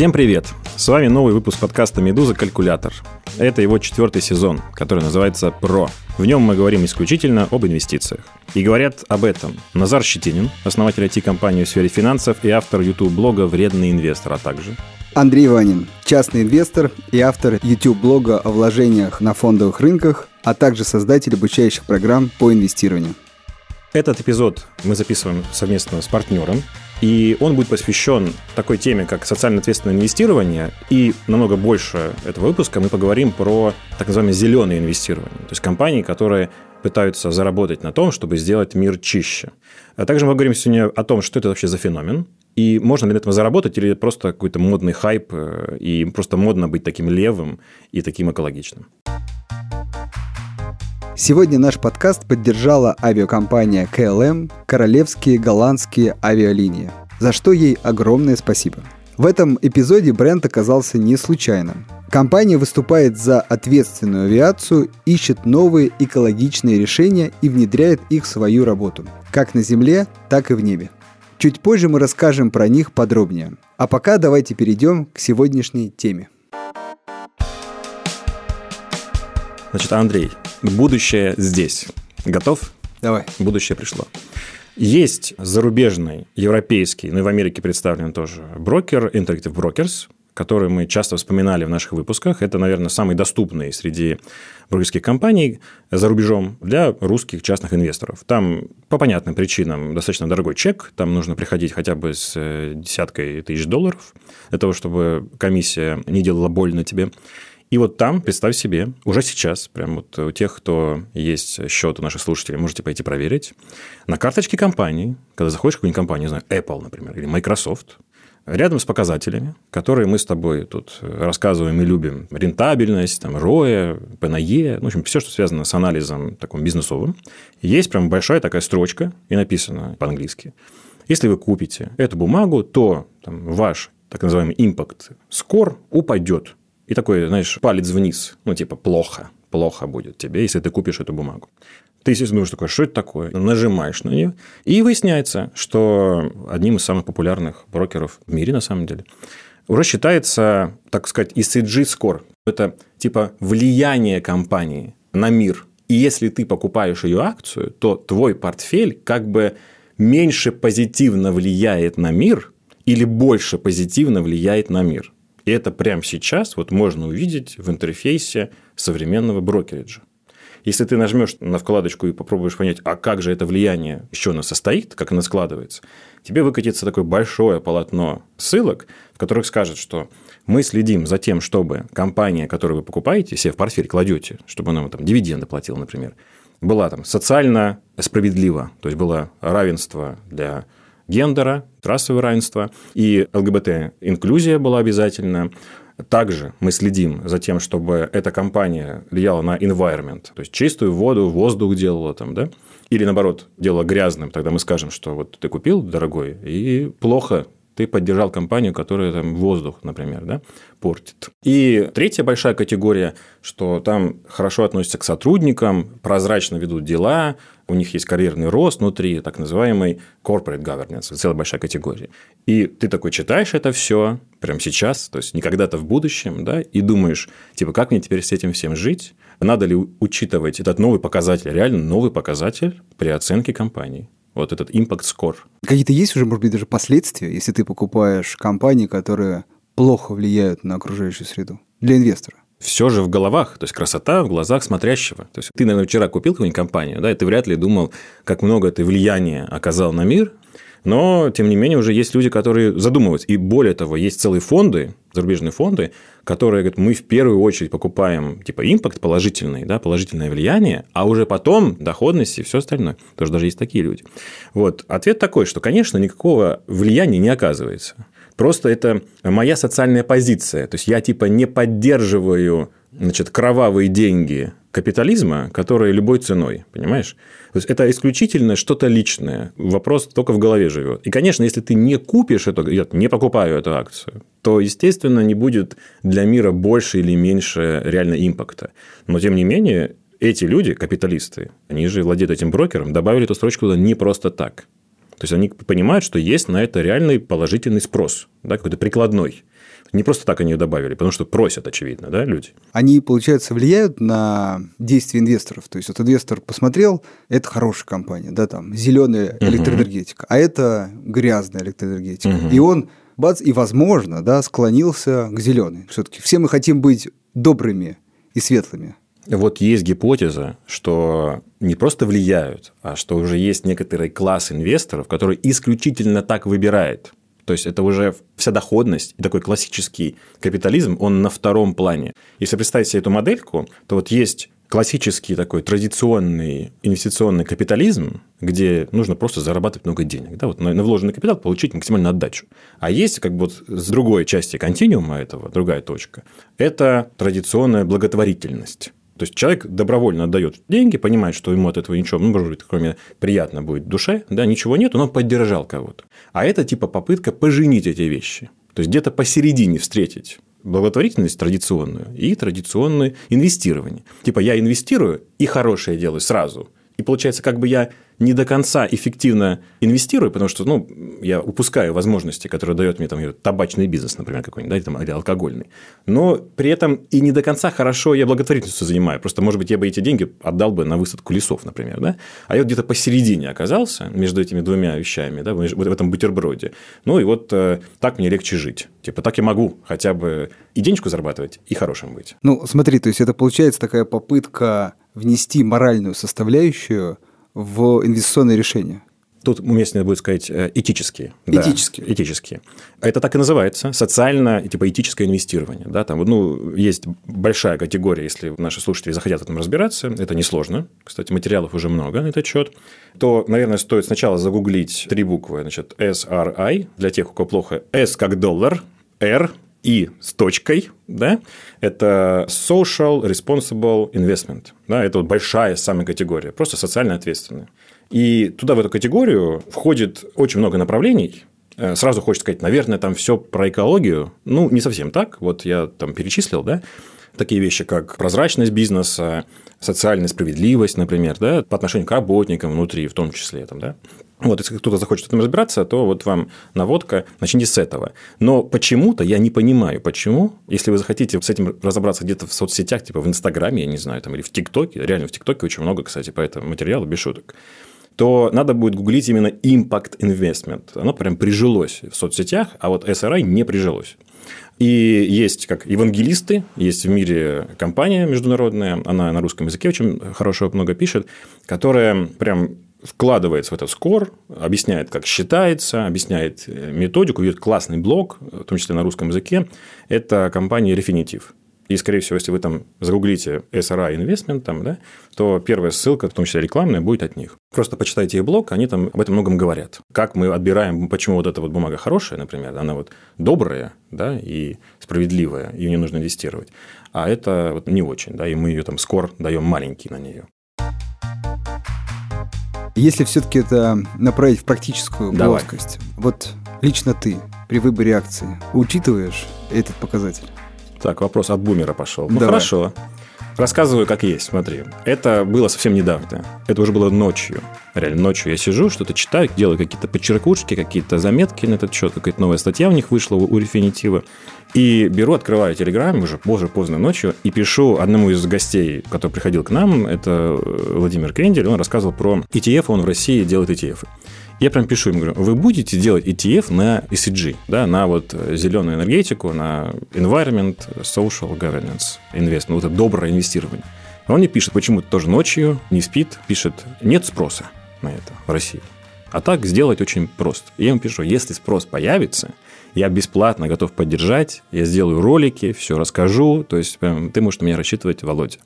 Всем привет! С вами новый выпуск подкаста «Медуза. Калькулятор». Это его четвертый сезон, который называется «Про». В нем мы говорим исключительно об инвестициях. И говорят об этом Назар Щетинин, основатель IT-компании в сфере финансов и автор YouTube-блога «Вредный инвестор», а также Андрей Ванин, частный инвестор и автор YouTube-блога о вложениях на фондовых рынках, а также создатель обучающих программ по инвестированию. Этот эпизод мы записываем совместно с партнером, и он будет посвящен такой теме, как социально ответственное инвестирование. И намного больше этого выпуска мы поговорим про так называемое зеленое инвестирование. То есть компании, которые пытаются заработать на том, чтобы сделать мир чище. А также мы поговорим сегодня о том, что это вообще за феномен, и можно ли на этом заработать, или просто какой-то модный хайп, э, и просто модно быть таким левым и таким экологичным. Сегодня наш подкаст поддержала авиакомпания KLM «Королевские голландские авиалинии», за что ей огромное спасибо. В этом эпизоде бренд оказался не случайным. Компания выступает за ответственную авиацию, ищет новые экологичные решения и внедряет их в свою работу, как на земле, так и в небе. Чуть позже мы расскажем про них подробнее. А пока давайте перейдем к сегодняшней теме. Значит, Андрей, будущее здесь. Готов? Давай. Будущее пришло. Есть зарубежный, европейский, ну и в Америке представлен тоже брокер, Interactive Brokers, который мы часто вспоминали в наших выпусках. Это, наверное, самый доступный среди брокерских компаний за рубежом для русских частных инвесторов. Там по понятным причинам достаточно дорогой чек, там нужно приходить хотя бы с э, десяткой тысяч долларов для того, чтобы комиссия не делала больно тебе. И вот там, представь себе, уже сейчас, прям вот у тех, кто есть счет у наших слушателей, можете пойти проверить, на карточке компании, когда заходишь в какую-нибудь компанию, не знаю, Apple, например, или Microsoft, рядом с показателями, которые мы с тобой тут рассказываем и любим, рентабельность, там, ROE, PNE, ну, в общем, все, что связано с анализом таким бизнесовым, есть прям большая такая строчка, и написано по-английски. Если вы купите эту бумагу, то там, ваш так называемый impact score упадет и такой, знаешь, палец вниз. Ну, типа, плохо. Плохо будет тебе, если ты купишь эту бумагу. Ты, естественно, думаешь такой, что это такое? Нажимаешь на нее, и выясняется, что одним из самых популярных брокеров в мире, на самом деле, уже считается, так сказать, ECG score. Это типа влияние компании на мир. И если ты покупаешь ее акцию, то твой портфель как бы меньше позитивно влияет на мир или больше позитивно влияет на мир. И это прямо сейчас вот можно увидеть в интерфейсе современного брокериджа. Если ты нажмешь на вкладочку и попробуешь понять, а как же это влияние, чего оно состоит, как оно складывается, тебе выкатится такое большое полотно ссылок, в которых скажет, что мы следим за тем, чтобы компания, которую вы покупаете, себе в портфель кладете, чтобы она там дивиденды платила, например, была там социально справедлива, то есть было равенство для гендера, расовое равенство, и ЛГБТ-инклюзия была обязательна. Также мы следим за тем, чтобы эта компания влияла на environment, то есть чистую воду, воздух делала там, да, или наоборот, делала грязным, тогда мы скажем, что вот ты купил, дорогой, и плохо ты поддержал компанию, которая там воздух, например, да, портит. И третья большая категория, что там хорошо относятся к сотрудникам, прозрачно ведут дела, у них есть карьерный рост внутри, так называемый corporate governance, целая большая категория. И ты такой читаешь это все прямо сейчас, то есть не когда-то в будущем, да, и думаешь, типа, как мне теперь с этим всем жить? Надо ли учитывать этот новый показатель, реально новый показатель при оценке компании? Вот этот impact score. Какие-то есть уже, может быть, даже последствия, если ты покупаешь компании, которые плохо влияют на окружающую среду для инвестора? все же в головах, то есть красота в глазах смотрящего. То есть ты, наверное, вчера купил какую-нибудь компанию, да, и ты вряд ли думал, как много ты влияния оказал на мир, но, тем не менее, уже есть люди, которые задумываются. И более того, есть целые фонды, зарубежные фонды, которые говорят, мы в первую очередь покупаем типа импакт положительный, да, положительное влияние, а уже потом доходность и все остальное. Тоже даже есть такие люди. Вот. Ответ такой, что, конечно, никакого влияния не оказывается. Просто это моя социальная позиция. То есть я типа не поддерживаю значит, кровавые деньги капитализма, которые любой ценой, понимаешь? То есть это исключительно что-то личное. Вопрос только в голове живет. И, конечно, если ты не купишь эту, я не покупаю эту акцию, то, естественно, не будет для мира больше или меньше реально импакта. Но, тем не менее, эти люди, капиталисты, они же владеют этим брокером, добавили эту строчку туда не просто так. То есть они понимают, что есть на это реальный положительный спрос, да, какой-то прикладной. Не просто так они ее добавили, потому что просят, очевидно, да, люди. Они, получается, влияют на действия инвесторов. То есть, вот инвестор посмотрел, это хорошая компания, да, там, зеленая электроэнергетика, угу. а это грязная электроэнергетика. Угу. И он, бац, и, возможно, да, склонился к зеленой. Все-таки все мы хотим быть добрыми и светлыми. Вот есть гипотеза, что не просто влияют, а что уже есть некоторый класс инвесторов, который исключительно так выбирает. То есть это уже вся доходность и такой классический капитализм, он на втором плане. Если представить себе эту модельку, то вот есть классический такой традиционный инвестиционный капитализм, где нужно просто зарабатывать много денег. Да, вот на, вложенный капитал получить максимальную отдачу. А есть как бы вот с другой части континуума этого, другая точка, это традиционная благотворительность. То есть человек добровольно отдает деньги, понимает, что ему от этого ничего, ну, может быть, кроме приятно будет душе, да, ничего нет, но он поддержал кого-то. А это типа попытка поженить эти вещи. То есть где-то посередине встретить благотворительность традиционную и традиционное инвестирование. Типа я инвестирую и хорошее делаю сразу. И получается, как бы я не до конца эффективно инвестирую, потому что ну, я упускаю возможности, которые дает мне там, табачный бизнес, например, какой-нибудь, да, там, или алкогольный. Но при этом и не до конца хорошо я благотворительностью занимаю. Просто, может быть, я бы эти деньги отдал бы на высадку лесов, например. Да? А я где-то посередине оказался между этими двумя вещами, да, в этом бутерброде. Ну и вот э, так мне легче жить. Типа так я могу хотя бы и денежку зарабатывать, и хорошим быть. Ну, смотри, то есть это получается такая попытка внести моральную составляющую в инвестиционные решения? Тут уместнее будет сказать этические. Этические. Да, этические. Это так и называется, социально, типа этическое инвестирование. Да, там, ну, есть большая категория, если наши слушатели захотят в этом разбираться, это несложно, кстати, материалов уже много на этот счет, то, наверное, стоит сначала загуглить три буквы, значит, SRI, для тех, у кого плохо, S как доллар, R и с точкой, да, это social responsible investment, да, это вот большая самая категория, просто социально ответственная. И туда, в эту категорию, входит очень много направлений, э, Сразу хочется сказать, наверное, там все про экологию. Ну, не совсем так. Вот я там перечислил, да, такие вещи, как прозрачность бизнеса, социальная справедливость, например, да, по отношению к работникам внутри, в том числе, там, да. Вот, если кто-то захочет в этом разбираться, то вот вам наводка, начните с этого. Но почему-то я не понимаю, почему, если вы захотите с этим разобраться где-то в соцсетях, типа в Инстаграме, я не знаю, там, или в ТикТоке, реально в ТикТоке очень много, кстати, по этому материалу, без шуток, то надо будет гуглить именно impact investment. Оно прям прижилось в соцсетях, а вот SRI не прижилось. И есть как евангелисты, есть в мире компания международная, она на русском языке очень хорошо много пишет, которая прям вкладывается в этот скор, объясняет, как считается, объясняет э, методику, ведет классный блог, в том числе на русском языке. Это компания Refinitiv. И, скорее всего, если вы там загуглите SRI Investment, там, да, то первая ссылка, в том числе рекламная, будет от них. Просто почитайте их блог, они там об этом многом говорят. Как мы отбираем, почему вот эта вот бумага хорошая, например, она вот добрая да, и справедливая, ее не нужно инвестировать. А это вот не очень, да, и мы ее там скор даем маленький на нее. Если все-таки это направить в практическую Давай. плоскость, вот лично ты при выборе акции учитываешь этот показатель? Так, вопрос от бумера пошел. Ну Давай. хорошо. Рассказываю, как есть, смотри. Это было совсем недавно. Это уже было ночью. Реально, ночью я сижу, что-то читаю, делаю какие-то подчеркушки, какие-то заметки на этот счет, какая-то новая статья у них вышла у Рефинитива. И беру, открываю Телеграм уже позже, поздно ночью, и пишу одному из гостей, который приходил к нам, это Владимир Крендель, он рассказывал про ETF, он в России делает ETF. Я прям пишу им, говорю, вы будете делать ETF на ESG, да, на вот зеленую энергетику, на environment, social governance, investment, вот это доброе инвестирование. Он мне пишет, почему-то тоже ночью, не спит, пишет, нет спроса на это в России. А так сделать очень просто. Я ему пишу, если спрос появится, я бесплатно готов поддержать, я сделаю ролики, все расскажу, то есть прям, ты можешь на меня рассчитывать, Володя.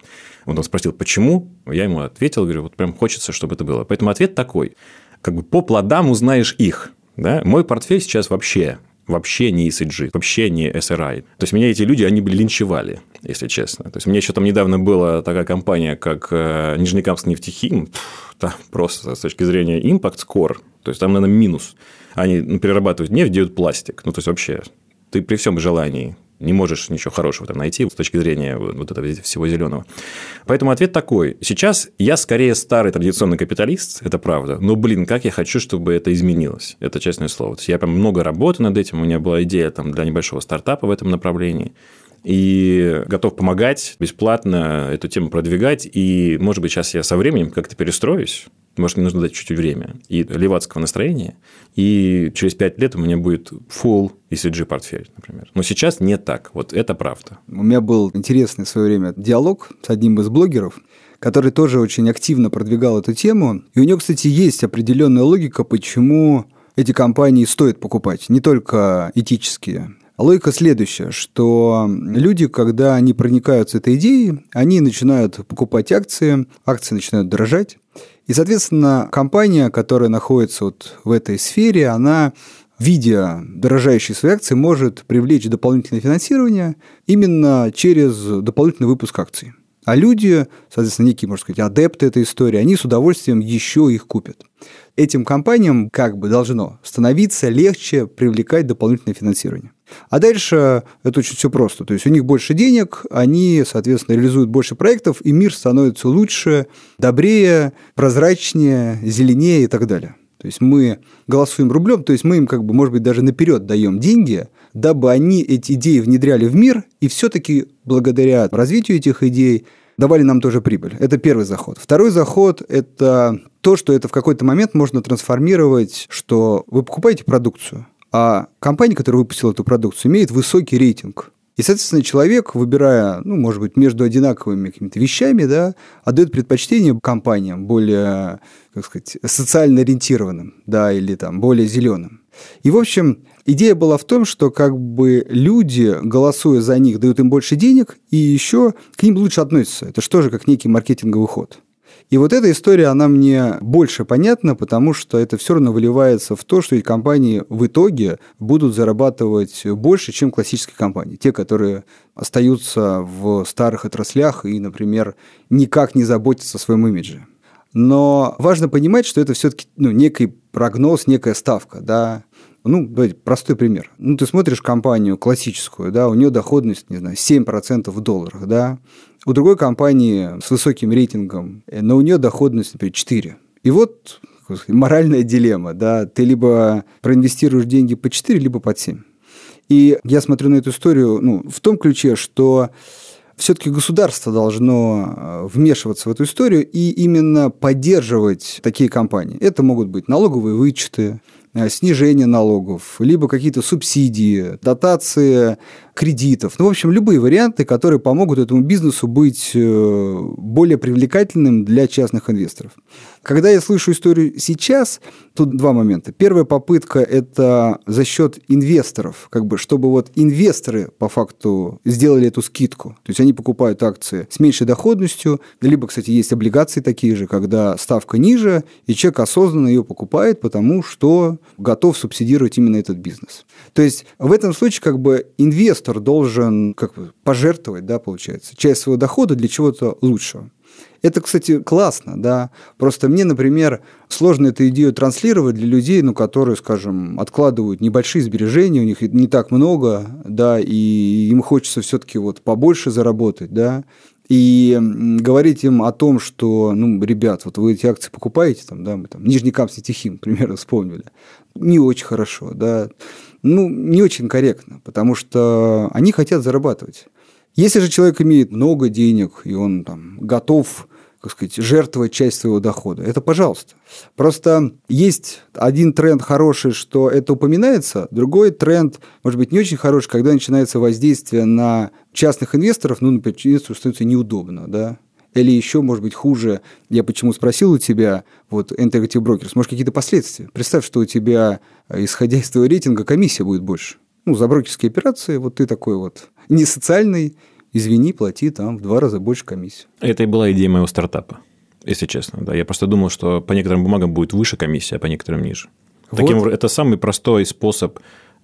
Он спросил, почему? Я ему ответил, говорю, вот прям хочется, чтобы это было. Поэтому ответ такой – как бы по плодам узнаешь их. Да? Мой портфель сейчас вообще вообще не ESG, вообще не SRI. То есть, меня эти люди, они линчевали, если честно. То есть, мне еще там недавно была такая компания, как э, Нижнекамск нефтехим, там просто с точки зрения impact score, то есть, там, наверное, минус. Они ну, перерабатывают нефть, делают пластик. Ну, то есть, вообще, ты при всем желании не можешь ничего хорошего там найти с точки зрения вот этого всего зеленого. Поэтому ответ такой. Сейчас я скорее старый традиционный капиталист, это правда, но, блин, как я хочу, чтобы это изменилось. Это честное слово. То есть я прям много работаю над этим, у меня была идея там, для небольшого стартапа в этом направлении и готов помогать бесплатно эту тему продвигать. И, может быть, сейчас я со временем как-то перестроюсь, может, мне нужно дать чуть-чуть время и левацкого настроения, и через пять лет у меня будет full ECG портфель, например. Но сейчас не так. Вот это правда. У меня был интересный в свое время диалог с одним из блогеров, который тоже очень активно продвигал эту тему. И у него, кстати, есть определенная логика, почему эти компании стоит покупать, не только этические. Логика следующая, что люди, когда они проникаются этой идеей, они начинают покупать акции, акции начинают дорожать, и, соответственно, компания, которая находится вот в этой сфере, она видя дорожающие свои акции, может привлечь дополнительное финансирование именно через дополнительный выпуск акций. А люди, соответственно, некие, можно сказать, адепты этой истории, они с удовольствием еще их купят. Этим компаниям как бы должно становиться легче привлекать дополнительное финансирование. А дальше это очень все просто. То есть у них больше денег, они, соответственно, реализуют больше проектов, и мир становится лучше, добрее, прозрачнее, зеленее и так далее. То есть мы голосуем рублем, то есть мы им, как бы, может быть, даже наперед даем деньги, дабы они эти идеи внедряли в мир, и все-таки благодаря развитию этих идей давали нам тоже прибыль. Это первый заход. Второй заход – это то, что это в какой-то момент можно трансформировать, что вы покупаете продукцию, а компания, которая выпустила эту продукцию, имеет высокий рейтинг. И, соответственно, человек, выбирая, ну, может быть, между одинаковыми какими-то вещами, да, отдает предпочтение компаниям более, как сказать, социально ориентированным, да, или там более зеленым. И, в общем, идея была в том, что как бы люди, голосуя за них, дают им больше денег, и еще к ним лучше относятся. Это же как некий маркетинговый ход. И вот эта история, она мне больше понятна, потому что это все равно выливается в то, что эти компании в итоге будут зарабатывать больше, чем классические компании. Те, которые остаются в старых отраслях и, например, никак не заботятся о своем имидже. Но важно понимать, что это все-таки ну, некий прогноз, некая ставка. Да? Ну, давайте, простой пример. Ну, ты смотришь компанию классическую, да, у нее доходность, не знаю, 7% в долларах, да, у другой компании с высоким рейтингом, э, но у нее доходность, например, 4. И вот моральная дилемма, да, ты либо проинвестируешь деньги по 4, либо по 7. И я смотрю на эту историю ну, в том ключе, что все-таки государство должно э, вмешиваться в эту историю и именно поддерживать такие компании. Это могут быть налоговые вычеты, э, снижение налогов, либо какие-то субсидии, дотации кредитов. Ну, в общем, любые варианты, которые помогут этому бизнесу быть э, более привлекательным для частных инвесторов. Когда я слышу историю сейчас, тут два момента. Первая попытка – это за счет инвесторов, как бы, чтобы вот инвесторы по факту сделали эту скидку. То есть они покупают акции с меньшей доходностью, либо, кстати, есть облигации такие же, когда ставка ниже, и человек осознанно ее покупает, потому что готов субсидировать именно этот бизнес. То есть в этом случае как бы инвестор должен как бы пожертвовать, да, получается, часть своего дохода для чего-то лучшего. Это, кстати, классно, да. Просто мне, например, сложно эту идею транслировать для людей, ну, которые, скажем, откладывают небольшие сбережения, у них не так много, да, и им хочется все-таки вот побольше заработать, да. И говорить им о том, что, ну, ребят, вот вы эти акции покупаете, там, да, мы там Нижний Камский Тихим, примерно, вспомнили, не очень хорошо, да ну, не очень корректно, потому что они хотят зарабатывать. Если же человек имеет много денег, и он там готов как сказать, жертвовать часть своего дохода. Это пожалуйста. Просто есть один тренд хороший, что это упоминается, другой тренд, может быть, не очень хороший, когда начинается воздействие на частных инвесторов, ну, например, инвестору становится неудобно, да, или еще, может быть, хуже, я почему спросил у тебя, вот, Interactive Brokers, может, какие-то последствия? Представь, что у тебя, э, исходя из твоего рейтинга, комиссия будет больше. Ну, за брокерские операции вот ты такой вот не социальный, извини, плати там в два раза больше комиссию. Это и была идея моего стартапа, если честно. Да. Я просто думал, что по некоторым бумагам будет выше комиссия, а по некоторым ниже. Вот. Таким, это самый простой способ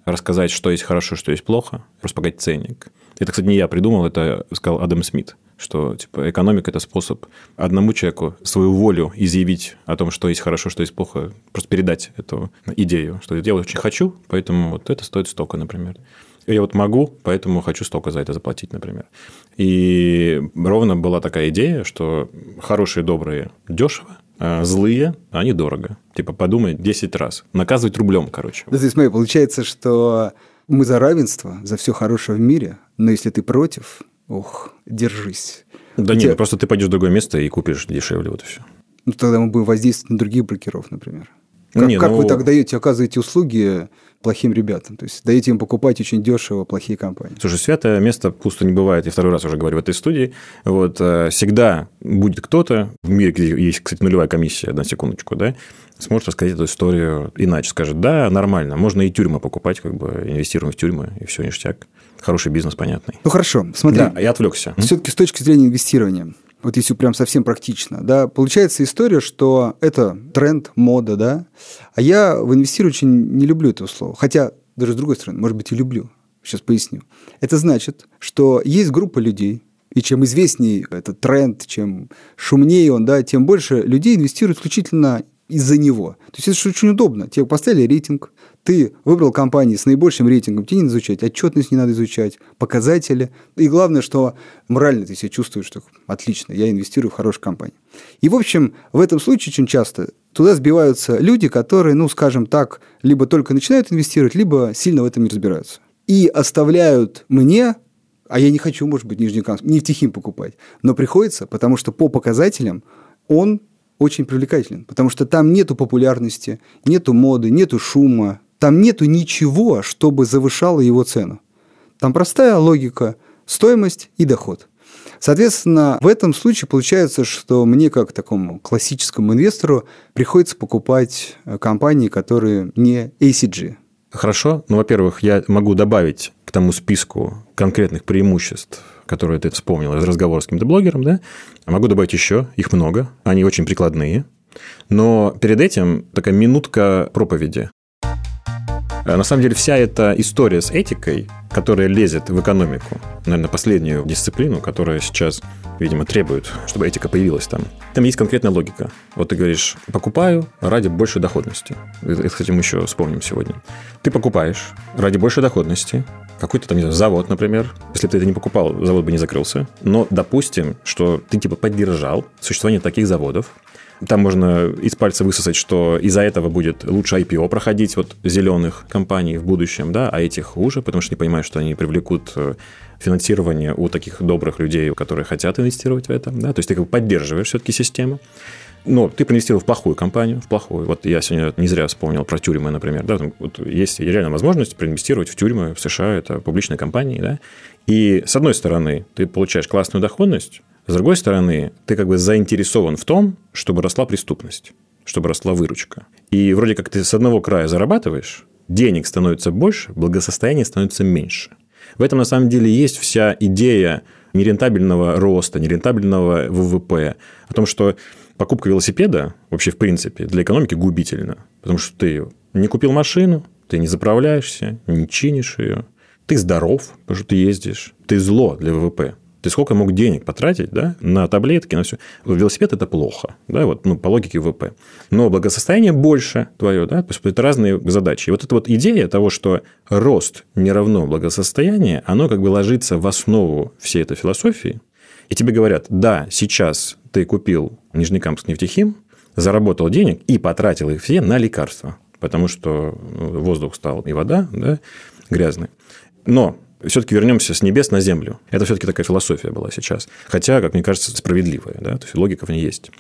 рассказать, что есть хорошо, что есть плохо, просто показать ценник. Это, кстати, не я придумал, это сказал Адам Смит что типа, экономика – это способ одному человеку свою волю изъявить о том, что есть хорошо, что есть плохо, просто передать эту идею, что я очень хочу, поэтому вот это стоит столько, например. Я вот могу, поэтому хочу столько за это заплатить, например. И ровно была такая идея, что хорошие, добрые дешево, а злые, они дорого. Типа подумай 10 раз. Наказывать рублем, короче. Да, то есть, смотри, получается, что мы за равенство, за все хорошее в мире, но если ты против, ох, держись. Да нет, просто ты пойдешь в другое место и купишь дешевле, вот и все. Ну, тогда мы будем воздействовать на других брокеров, например. Как, не, как ну... вы так даете, оказываете услуги плохим ребятам? То есть даете им покупать очень дешево плохие компании? Слушай, святое место пусто не бывает. Я второй раз уже говорю в этой студии. Вот э, всегда будет кто-то в мире, где есть, кстати, нулевая комиссия, на секундочку, да, сможет рассказать эту историю иначе. Скажет, да, нормально, можно и тюрьмы покупать, как бы инвестируем в тюрьмы, и все ништяк. Хороший бизнес, понятный. Ну хорошо, смотри. Да, я отвлекся. Все-таки с точки зрения инвестирования, вот если прям совсем практично, да, получается история, что это тренд, мода, да, а я в инвестирую очень не люблю это слово, хотя даже с другой стороны, может быть, и люблю. Сейчас поясню. Это значит, что есть группа людей, и чем известнее этот тренд, чем шумнее он, да, тем больше людей инвестируют исключительно из-за него. То есть это очень удобно. Тебе поставили рейтинг, ты выбрал компании с наибольшим рейтингом, тебе не надо изучать, отчетность не надо изучать, показатели. И главное, что морально ты себя чувствуешь, что отлично, я инвестирую в хорошую компанию. И, в общем, в этом случае очень часто туда сбиваются люди, которые, ну, скажем так, либо только начинают инвестировать, либо сильно в этом не разбираются. И оставляют мне а я не хочу, может быть, Нижнекамск, нефтехим покупать. Но приходится, потому что по показателям он очень привлекателен, потому что там нету популярности, нету моды, нету шума, там нету ничего, чтобы завышало его цену. Там простая логика, стоимость и доход. Соответственно, в этом случае получается, что мне, как такому классическому инвестору, приходится покупать э, компании, которые не ACG. Хорошо. Ну, во-первых, я могу добавить к тому списку конкретных преимуществ которые ты вспомнил из разговора с каким-то блогером, да, могу добавить еще, их много, они очень прикладные. Но перед этим такая минутка проповеди. Э, на самом деле вся эта история с этикой, которая лезет в экономику, наверное, последнюю дисциплину, которая сейчас, видимо, требует, чтобы этика появилась там, там есть конкретная логика. Вот ты говоришь, покупаю ради большей доходности. Это, кстати, мы еще вспомним сегодня. Ты покупаешь ради большей доходности, какой-то там, не знаю, завод, например. Если бы ты это не покупал, завод бы не закрылся. Но допустим, что ты типа поддержал существование таких заводов, там можно из пальца высосать, что из-за этого будет лучше IPO проходить вот зеленых компаний в будущем, да, а этих хуже, потому что не понимают, что они привлекут э, финансирование у таких добрых людей, которые хотят инвестировать в это, да, то есть ты как бы поддерживаешь все-таки систему. Но ты проинвестировал в плохую компанию, в плохую. Вот я сегодня не зря вспомнил про тюрьмы, например. Да, вот есть реально возможность проинвестировать в тюрьмы в США, это публичные компании, да. И с одной стороны, ты получаешь классную доходность, с другой стороны, ты как бы заинтересован в том, чтобы росла преступность, чтобы росла выручка. И вроде как ты с одного края зарабатываешь, денег становится больше, благосостояние становится меньше. В этом на самом деле есть вся идея нерентабельного роста, нерентабельного ВВП, о том, что покупка велосипеда вообще в принципе для экономики губительна, потому что ты не купил машину, ты не заправляешься, не чинишь ее, ты здоров, потому что ты ездишь, ты зло для ВВП. Ты сколько мог денег потратить да, на таблетки, на все. Велосипед – это плохо, да, вот, ну, по логике ВВП. Но благосостояние больше твое, да, то есть это разные задачи. И вот эта вот идея того, что рост не равно благосостояние, оно как бы ложится в основу всей этой философии. И тебе говорят, да, сейчас ты купил Нижнекамск нефтехим, заработал денег и потратил их все на лекарства, потому что ну, воздух стал и вода да, грязный. Но все-таки вернемся с небес на землю. Это все-таки такая философия была сейчас. Хотя, как мне кажется, справедливая. Да? То есть логика в ней есть.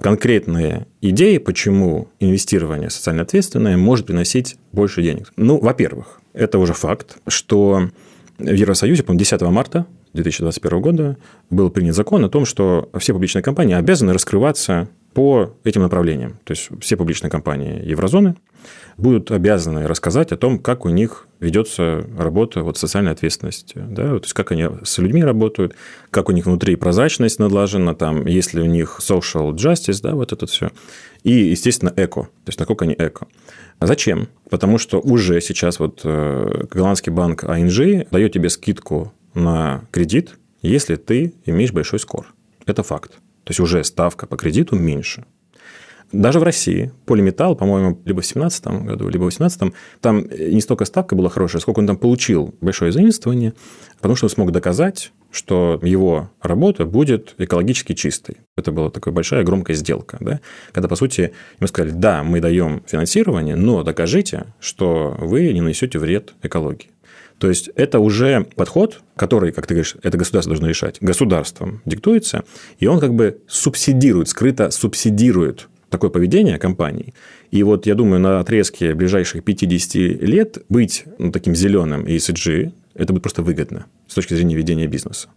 Конкретные идеи, почему инвестирование социально ответственное может приносить больше денег. Ну, во-первых, это уже факт, что в Евросоюзе, по-моему, 10 марта 2021 года был принят закон о том, что все публичные компании обязаны раскрываться по этим направлениям. То есть все публичные компании еврозоны будут обязаны рассказать о том, как у них ведется работа вот, социальной ответственности. Да? То есть как они с людьми работают, как у них внутри прозрачность надлажена, там, есть ли у них social justice, да, вот это все. И, естественно, эко. То есть насколько они эко. А зачем? Потому что уже сейчас вот э, голландский банк ING дает тебе скидку на кредит, если ты имеешь большой скор. Это факт. То есть уже ставка по кредиту меньше. даже в России полиметалл, по-моему, либо в 2017 году, либо в 2018, там не столько ставка была хорошая, сколько он там получил большое заимствование, потому что он смог доказать, что его работа будет экологически чистой. Это была такая большая громкая сделка, да? когда, по сути, ему сказали, да, мы даем финансирование, но докажите, что вы не нанесете вред экологии. То есть это уже подход, который, как ты говоришь, это государство должно решать, государством диктуется, и он как бы субсидирует, скрыто субсидирует такое поведение компаний. И вот я думаю, на отрезке ближайших 50 лет быть ну, таким зеленым ESG, это будет просто выгодно с точки зрения ведения бизнеса.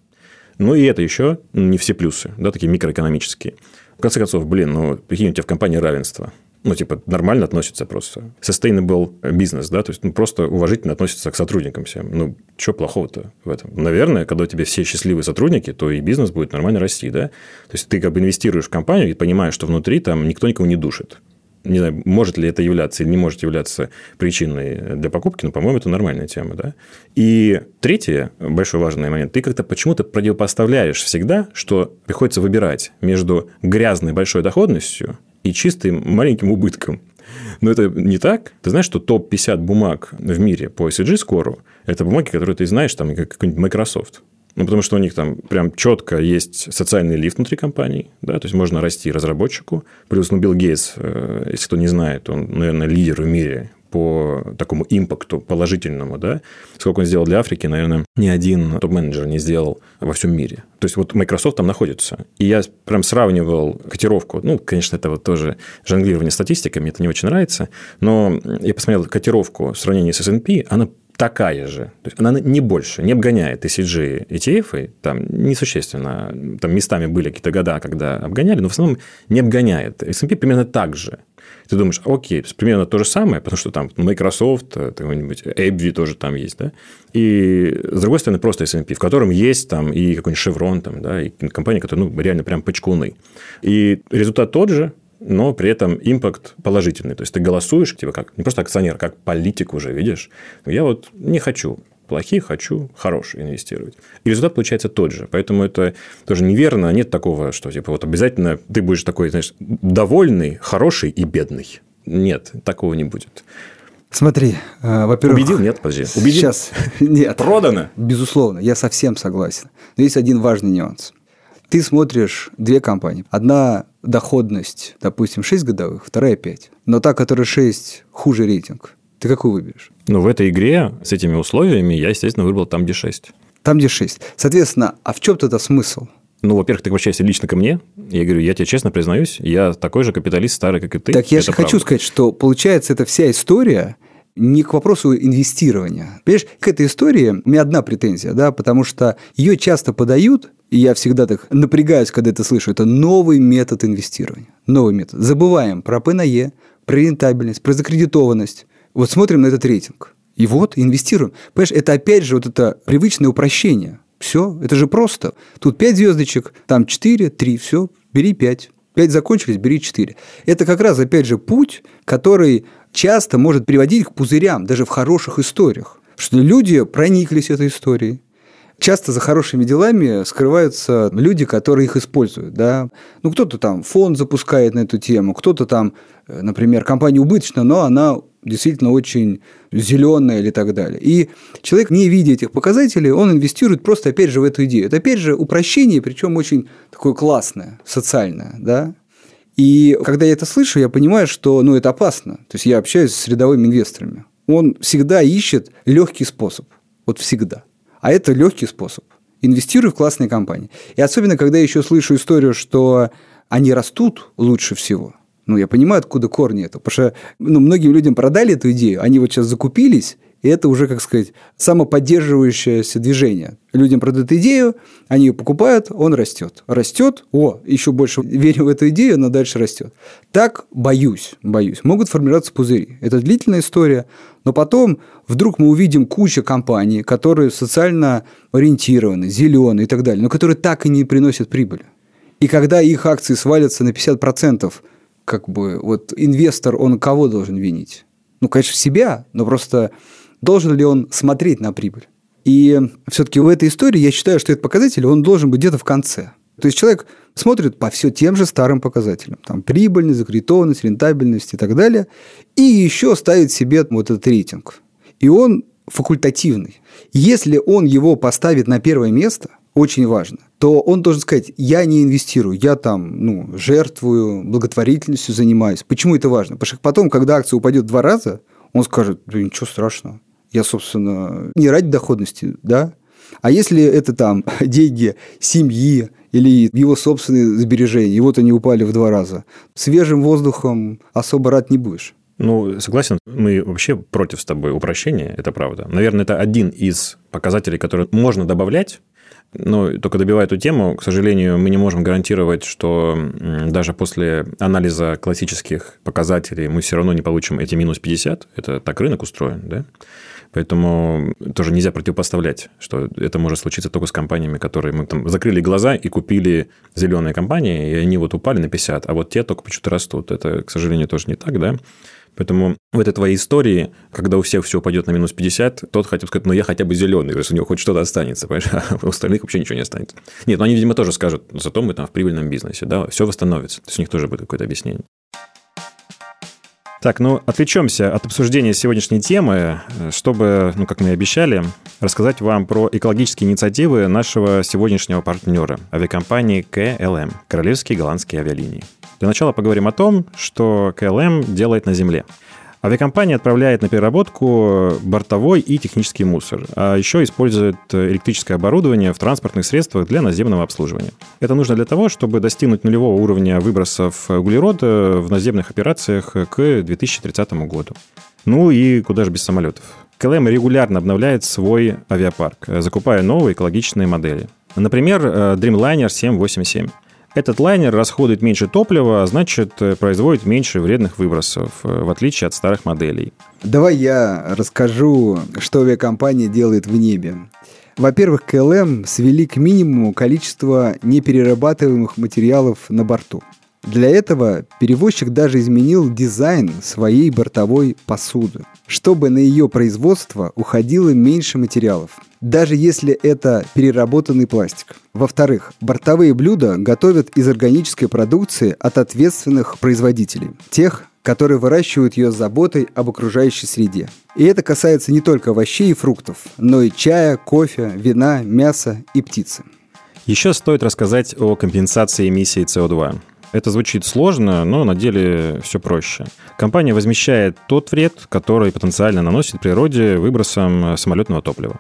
Ну и это еще не все плюсы, да, такие микроэкономические. В конце концов, блин, ну, прикинь, у тебя в компании равенство. Ну, типа, нормально относится просто. Sustainable бизнес, да, то есть, ну, просто уважительно относится к сотрудникам всем. Ну, что плохого-то в этом? Наверное, когда у тебя все счастливые сотрудники, то и бизнес будет нормально расти, да. То есть, ты как бы инвестируешь в компанию и понимаешь, что внутри там никто никого не душит не знаю, может ли это являться или не может являться причиной для покупки, но, по-моему, это нормальная тема, да. И третье, большой важный момент, ты как-то почему-то противопоставляешь всегда, что приходится выбирать между грязной большой доходностью и чистым маленьким убытком. Но это не так. Ты знаешь, что топ-50 бумаг в мире по ESG скору – это бумаги, которые ты знаешь, там, как какой-нибудь Microsoft. Ну, потому что у них там прям четко есть социальный лифт внутри компании, да, то есть можно расти разработчику. Плюс, ну, Билл Гейтс, э, если кто не знает, он, наверное, лидер в мире по такому импакту положительному, да, сколько он сделал для Африки, наверное, ни один топ-менеджер не сделал во всем мире. То есть, вот Microsoft там находится. И я прям сравнивал котировку. Ну, конечно, это вот тоже жонглирование статистикой, мне это не очень нравится, но я посмотрел котировку в сравнении с S&P, она такая же. То есть она не больше, не обгоняет ECG ETF, там несущественно. Там местами были какие-то года, когда обгоняли, но в основном не обгоняет. S&P примерно так же. Ты думаешь, окей, примерно то же самое, потому что там Microsoft, какой-нибудь AbbVie тоже там есть, да? И с другой стороны, просто S&P, в котором есть там и какой-нибудь Chevron, там, да, и компания, которая ну, реально прям почкуны. И результат тот же, но при этом импакт положительный. То есть ты голосуешь, типа как не просто акционер, как политик уже видишь. Я вот не хочу плохие, хочу хорошие инвестировать. И результат получается тот же. Поэтому это тоже неверно. Нет такого, что типа вот обязательно ты будешь такой, знаешь, довольный, хороший и бедный. Нет, такого не будет. Смотри, э, во-первых... Убедил? Нет, подожди. Убедил? Сейчас. Нет. Продано? Безусловно, я совсем согласен. Но есть один важный нюанс. Ты смотришь две компании. Одна доходность, допустим, 6 годовых, вторая 5. Но та, которая 6, хуже рейтинг. Ты какую выберешь? Ну, в этой игре с этими условиями я, естественно, выбрал там, где 6. Там, где 6. Соответственно, а в чем тогда смысл? Ну, во-первых, ты обращаешься лично ко мне. Я говорю, я тебе честно признаюсь, я такой же капиталист старый, как и ты. Так я же хочу сказать, что получается, эта вся история не к вопросу инвестирования. Понимаешь, к этой истории у меня одна претензия, да, потому что ее часто подают и я всегда так напрягаюсь, когда это слышу, это новый метод инвестирования. Новый метод. Забываем про П на Е, про рентабельность, про закредитованность. Вот смотрим на этот рейтинг. И вот инвестируем. Понимаешь, это опять же вот это привычное упрощение. Все, это же просто. Тут 5 звездочек, там 4, 3, все, бери 5. 5 закончились, бери 4. Это как раз, опять же, путь, который часто может приводить к пузырям, даже в хороших историях. Что люди прониклись этой историей, часто за хорошими делами скрываются люди, которые их используют. Да? Ну, кто-то там фонд запускает на эту тему, кто-то там, э, например, компания убыточна, но она действительно очень зеленая или так далее. И человек, не видя этих показателей, он инвестирует просто, опять же, в эту идею. Это, опять же, упрощение, причем очень такое классное, социальное. Да? И когда я это слышу, я понимаю, что ну, это опасно. То есть я общаюсь с рядовыми инвесторами. Он всегда ищет легкий способ. Вот всегда. А это легкий способ. Инвестируй в классные компании. И особенно, когда я еще слышу историю, что они растут лучше всего. Ну, я понимаю, откуда корни это. Потому что ну, многим людям продали эту идею, они вот сейчас закупились, и это уже, как сказать, самоподдерживающееся движение. Людям продают идею, они ее покупают, он растет. Растет, о, еще больше верю в эту идею, но дальше растет. Так боюсь, боюсь. Могут формироваться пузыри. Это длительная история, но потом вдруг мы увидим кучу компаний, которые социально ориентированы, зеленые и так далее, но которые так и не приносят прибыли. И когда их акции свалятся на 50%, как бы вот инвестор, он кого должен винить? Ну, конечно, себя, но просто должен ли он смотреть на прибыль. И все-таки в этой истории я считаю, что этот показатель, он должен быть где-то в конце. То есть человек смотрит по все тем же старым показателям. Там прибыльность, закредитованность, рентабельность и так далее. И еще ставит себе вот этот рейтинг. И он факультативный. Если он его поставит на первое место, очень важно, то он должен сказать, я не инвестирую, я там ну, жертвую, благотворительностью занимаюсь. Почему это важно? Потому что потом, когда акция упадет два раза, он скажет, да ничего страшного. Я, собственно, не ради доходности, да, а если это там деньги семьи или его собственные сбережения, и вот они упали в два раза, свежим воздухом особо рад не будешь. Ну, согласен, мы вообще против с тобой упрощения, это правда. Наверное, это один из показателей, которые можно добавлять, но только добивая эту тему, к сожалению, мы не можем гарантировать, что даже после анализа классических показателей мы все равно не получим эти минус 50. Это так рынок устроен, да? Поэтому тоже нельзя противопоставлять, что это может случиться только с компаниями, которые мы там закрыли глаза и купили зеленые компании, и они вот упали на 50, а вот те только почему-то растут. Это, к сожалению, тоже не так, да? Поэтому в этой твоей истории, когда у всех все упадет на минус 50, тот хотел сказать, ну я хотя бы зеленый, то есть у него хоть что-то останется, понимаешь? а у остальных вообще ничего не останется. Нет, но они, видимо, тоже скажут, зато мы там в прибыльном бизнесе, да, все восстановится. То есть у них тоже будет какое-то объяснение. Так, ну, отвлечемся от обсуждения сегодняшней темы, чтобы, ну, как мы и обещали, рассказать вам про экологические инициативы нашего сегодняшнего партнера, авиакомпании KLM, Королевские голландские авиалинии. Для начала поговорим о том, что KLM делает на Земле – Авиакомпания отправляет на переработку бортовой и технический мусор, а еще использует электрическое оборудование в транспортных средствах для наземного обслуживания. Это нужно для того, чтобы достигнуть нулевого уровня выбросов углерода в наземных операциях к 2030 году. Ну и куда же без самолетов. KLM регулярно обновляет свой авиапарк, закупая новые экологичные модели. Например, Dreamliner 787. Этот лайнер расходует меньше топлива, а значит, э, производит меньше вредных выбросов, э, в отличие от старых моделей. Давай я расскажу, что авиакомпания делает в небе. Во-первых, KLM свели к минимуму количество неперерабатываемых материалов на борту. Для этого перевозчик даже изменил дизайн своей бортовой посуды, чтобы на ее производство уходило меньше материалов, даже если это переработанный пластик. Во-вторых, бортовые блюда готовят из органической продукции от ответственных производителей, тех, которые выращивают ее с заботой об окружающей среде. И это касается не только овощей и фруктов, но и чая, кофе, вина, мяса и птицы. Еще стоит рассказать о компенсации эмиссии СО2. Это звучит сложно, но на деле все проще. Компания возмещает тот вред, который потенциально наносит природе выбросом самолетного топлива.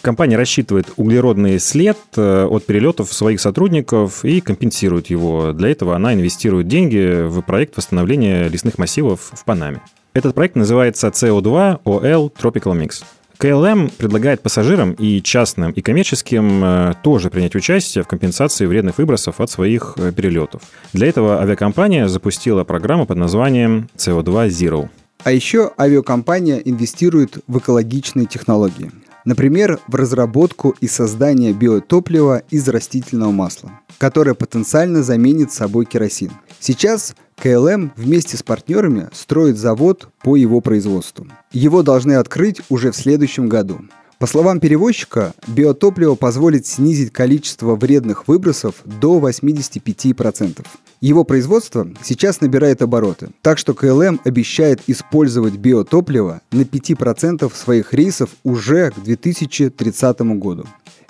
Компания рассчитывает углеродный след э, от перелетов своих сотрудников и компенсирует его. Для этого она инвестирует деньги в проект восстановления лесных массивов в Панаме. Этот проект называется CO2 OL Tropical Mix. KLM предлагает пассажирам и частным, и коммерческим э, тоже принять участие в компенсации вредных выбросов от своих э, перелетов. Для этого авиакомпания запустила программу под названием CO2 Zero. А еще авиакомпания инвестирует в экологичные технологии. Например, в разработку и создание биотоплива из растительного масла, которое потенциально заменит собой керосин. Сейчас КЛМ вместе с партнерами строит завод по его производству. Его должны открыть уже в следующем году. По словам перевозчика, биотопливо позволит снизить количество вредных выбросов до 85%. Его производство сейчас набирает обороты, так что КЛМ обещает использовать биотопливо на 5% своих рейсов уже к 2030 году.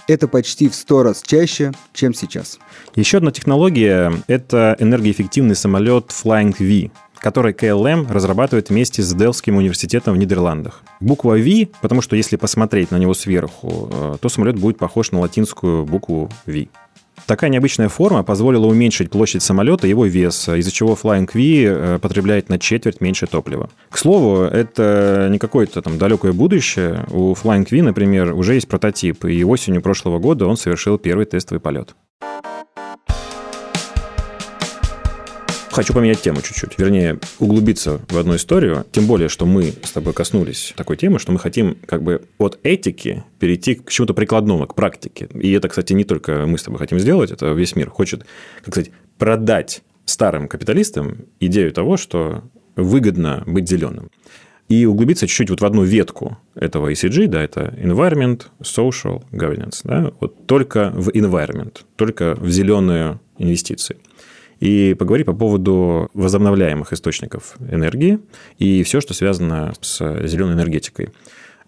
Это почти в 100 раз чаще, чем сейчас. Еще одна технология – это энергоэффективный самолет Flying V, который KLM разрабатывает вместе с Делским университетом в Нидерландах. Буква V, потому что если посмотреть на него сверху, э, то самолет будет похож на латинскую букву V. Такая необычная форма позволила уменьшить площадь самолета и его вес, из-за чего Flying V э, потребляет на четверть меньше топлива. К слову, это не какое-то там далекое будущее. У Flying V, например, уже есть прототип, и осенью прошлого года он совершил первый тестовый полет. Хочу поменять тему чуть-чуть. Вернее, углубиться в одну историю. Тем более, что мы с тобой коснулись такой темы, что мы хотим как бы от этики перейти к чему-то прикладному, к практике. И это, кстати, не только мы с тобой хотим сделать, это весь мир хочет, как сказать, продать старым капиталистам идею того, что выгодно быть зеленым. и углубиться чуть-чуть вот в одну ветку этого ECG, да, это environment, social, governance, да, вот только в environment, только в зеленые инвестиции. И поговорить по поводу возобновляемых источников энергии и все, что связано с зеленой энергетикой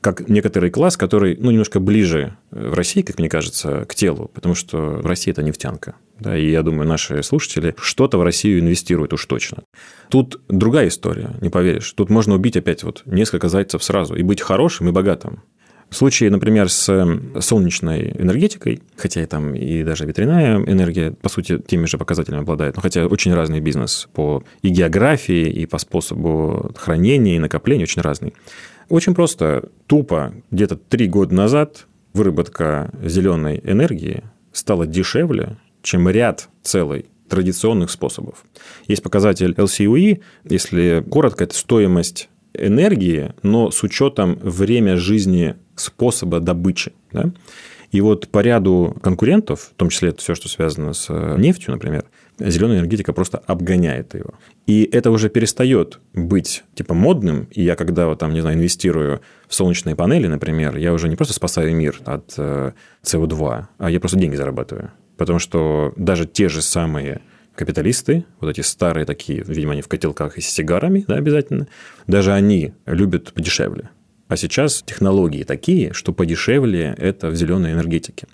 как некоторый класс, который ну, немножко ближе в России, как мне кажется, к телу, потому что в России это нефтянка. Да, и я думаю, наши слушатели что-то в Россию инвестируют уж точно. Тут другая история, не поверишь. Тут можно убить опять вот несколько зайцев сразу и быть хорошим и богатым. В случае, например, с э, солнечной энергетикой, хотя и там и даже ветряная энергия, по сути, теми же показателями обладает, но хотя очень разный бизнес по и географии, и по способу хранения, и накопления, очень разный. Очень просто, тупо, где-то три года назад выработка зеленой энергии стала дешевле, чем ряд целый традиционных способов. Есть показатель LCOE, если коротко, это стоимость энергии, но с учетом время жизни способа добычи. Да? И вот по ряду конкурентов, в том числе это все, что связано с нефтью, например, зеленая энергетика просто обгоняет его. И это уже перестает быть типа модным. И я когда вот там, не знаю, инвестирую в солнечные панели, например, я уже не просто спасаю мир от CO2, э, а я просто деньги зарабатываю. Потому что даже те же самые капиталисты, вот эти старые такие, видимо, они в котелках и с сигарами, да, обязательно, даже они любят подешевле. А сейчас технологии такие, что подешевле это в зеленой энергетике.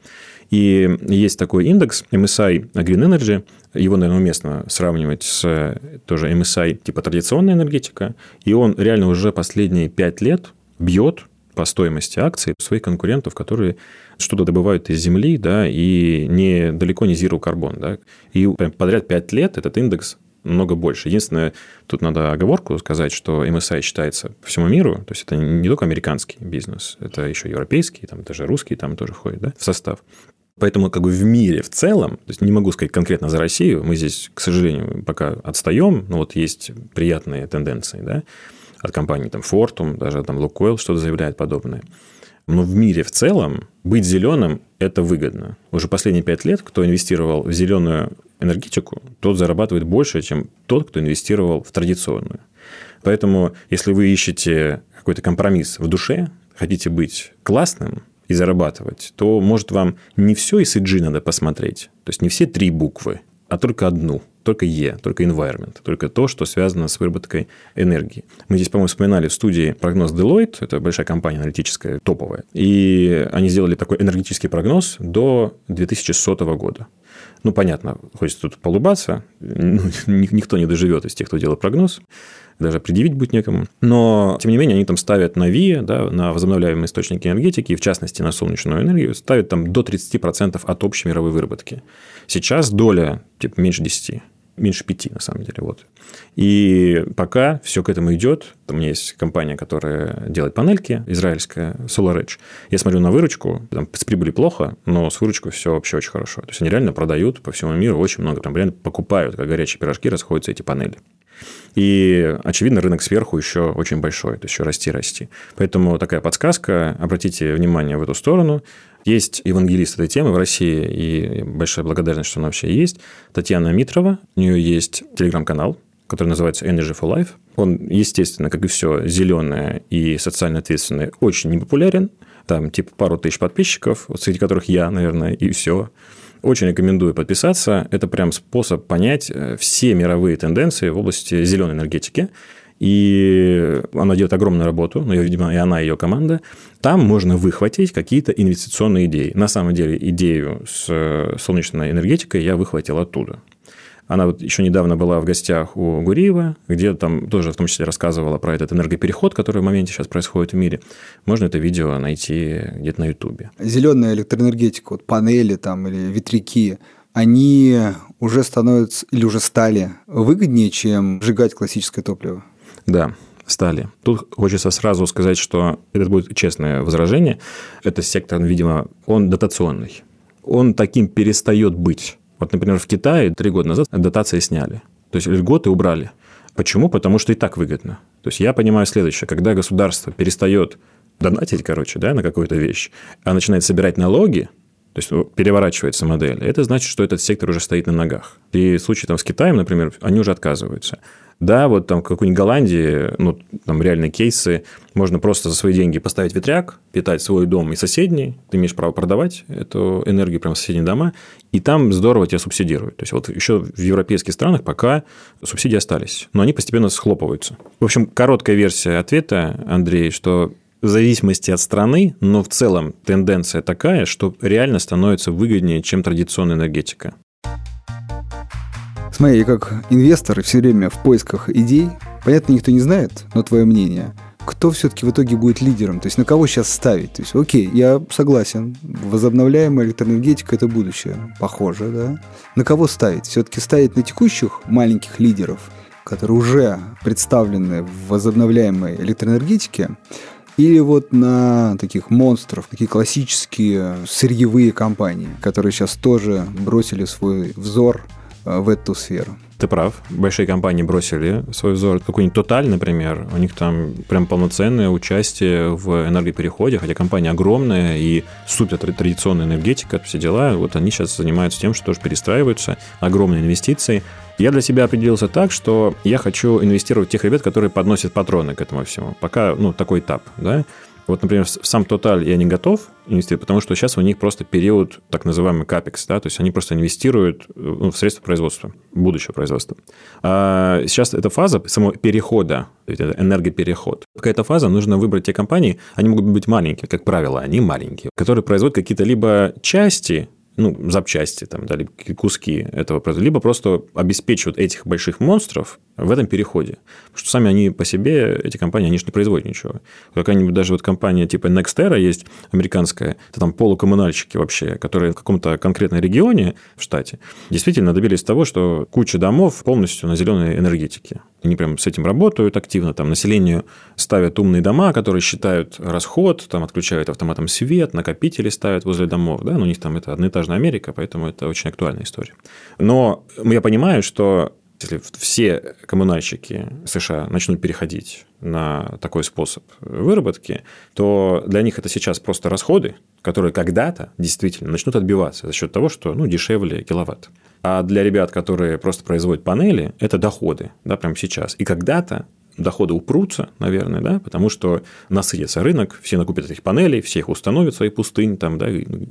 И есть такой индекс MSI Green Energy, его, наверное, уместно сравнивать с тоже MSI типа традиционная энергетика, и он реально уже последние пять лет бьет по стоимости акций своих конкурентов, которые что-то добывают из земли, да, и не, далеко не zero карбон, да. И подряд пять лет этот индекс много больше. Единственное, тут надо оговорку сказать, что MSI считается по всему миру, то есть это не только американский бизнес, это еще европейский, там даже русский там тоже входит да, в состав. Поэтому как бы в мире в целом, то есть не могу сказать конкретно за Россию, мы здесь, к сожалению, пока отстаем, но вот есть приятные тенденции, да, от компаний там Fortum, даже там Lukoil что-то заявляет подобное. Но в мире в целом быть зеленым – это выгодно. Уже последние пять лет, кто инвестировал в зеленую энергетику, тот зарабатывает больше, чем тот, кто инвестировал в традиционную. Поэтому, если вы ищете какой-то компромисс в душе, хотите быть классным, и зарабатывать, то, может, вам не все ESG надо посмотреть, то есть не все три буквы, а только одну, только Е, только environment, только то, что связано с выработкой энергии. Мы здесь, по-моему, вспоминали в студии прогноз Deloitte, это большая компания аналитическая, топовая, и они сделали такой энергетический прогноз до 2100 года. Ну, понятно, хочется тут полубаться, ну, никто не доживет из тех, кто делает прогноз, даже предъявить будет некому. Но, тем не менее, они там ставят на ВИА, да, на возобновляемые источники энергетики, и в частности на солнечную энергию, ставят там до 30% от общей мировой выработки. Сейчас доля типа меньше 10 меньше пяти, на самом деле. Вот. И пока все к этому идет, у меня есть компания, которая делает панельки, израильская, SolarEdge. Я смотрю на выручку, там с прибыли плохо, но с выручкой все вообще очень хорошо. То есть они реально продают по всему миру очень много, там реально покупают, как горячие пирожки расходятся эти панели. И, очевидно, рынок сверху еще очень большой, то есть еще расти, расти. Поэтому такая подсказка, обратите внимание в эту сторону. Есть евангелист этой темы в России, и большая благодарность, что она вообще есть. Татьяна Митрова, у нее есть телеграм-канал, который называется Energy for Life. Он, естественно, как и все зеленое и социально ответственное, очень непопулярен. Там типа пару тысяч подписчиков, вот среди которых я, наверное, и все. Очень рекомендую подписаться. Это прям способ понять э, все мировые тенденции в области зеленой энергетики. И она делает огромную работу, но, видимо, и она, и ее команда. Там можно выхватить какие-то инвестиционные идеи. На самом деле, идею с э, солнечной энергетикой я выхватил оттуда. Она вот еще недавно была в гостях у Гуриева, где там тоже в том числе рассказывала про этот энергопереход, который в моменте сейчас происходит в мире. Можно это видео найти где-то на Ютубе. Зеленая электроэнергетика, вот панели там или ветряки, они уже становятся или уже стали выгоднее, чем сжигать классическое топливо? Да, стали. Тут хочется сразу сказать, что это будет честное возражение. Это сектор, видимо, он дотационный. Он таким перестает быть. Вот, например, в Китае три года назад дотации сняли. То есть льготы убрали. Почему? Потому что и так выгодно. То есть я понимаю следующее. Когда государство перестает донатить, короче, да, на какую-то вещь, а начинает собирать налоги, то есть переворачивается модель, это значит, что этот сектор уже стоит на ногах. И в случае там, с Китаем, например, они уже отказываются. Да, вот там какой-нибудь Голландии, ну, там реальные кейсы, можно просто за свои деньги поставить ветряк, питать свой дом и соседний, ты имеешь право продавать эту энергию прямо в соседние дома, и там здорово тебя субсидируют. То есть, вот еще в европейских странах пока субсидии остались, но они постепенно схлопываются. В общем, короткая версия ответа, Андрей, что в зависимости от страны, но в целом тенденция такая, что реально становится выгоднее, чем традиционная энергетика. Смотри, как инвестор все время в поисках идей, понятно, никто не знает, но твое мнение, кто все-таки в итоге будет лидером? То есть на кого сейчас ставить? То есть, окей, я согласен, возобновляемая электроэнергетика – это будущее, похоже, да? На кого ставить? Все-таки ставить на текущих маленьких лидеров, которые уже представлены в возобновляемой электроэнергетике, или вот на таких монстров, такие классические сырьевые компании, которые сейчас тоже бросили свой взор в эту сферу. Ты прав. Большие компании бросили свой взор. Какой-нибудь Тоталь, например, у них там прям полноценное участие в энергопереходе, хотя компания огромная и супер традиционная энергетика, все дела. Вот они сейчас занимаются тем, что тоже перестраиваются, огромные инвестиции. Я для себя определился так, что я хочу инвестировать в тех ребят, которые подносят патроны к этому всему. Пока, ну, такой этап, да. Вот, например, сам Total я не готов инвестировать, потому что сейчас у них просто период так называемый капекс, да, то есть они просто инвестируют э, ну, в средства производства, будущего производства. А сейчас эта фаза самого перехода, это энергопереход. Эта фаза, нужно выбрать те компании, они могут быть маленькие, как правило, они маленькие, которые производят какие-то либо части ну, запчасти, там, да, либо куски этого продукта, либо просто обеспечивают этих больших монстров в этом переходе. Потому что сами они по себе, эти компании, они же не производят ничего. Какая-нибудь даже вот компания типа Nextera есть, американская, это там полукоммунальщики вообще, которые в каком-то конкретном регионе в штате действительно добились того, что куча домов полностью на зеленой энергетике. Они прям с этим работают активно, там населению ставят умные дома, которые считают расход, там отключают автоматом свет, накопители ставят возле домов, да, но у них там это одноэтажная Америка, поэтому это очень актуальная история. Но я понимаю, что если все коммунальщики США начнут переходить на такой способ выработки, то для них это сейчас просто расходы, которые когда-то действительно начнут отбиваться за счет того, что ну, дешевле киловатт. А для ребят, которые просто производят панели, это доходы, да, прямо сейчас. И когда-то доходы упрутся, наверное, да, потому что насытится рынок, все накупят этих панелей, все их установят свои пустыни, там, да,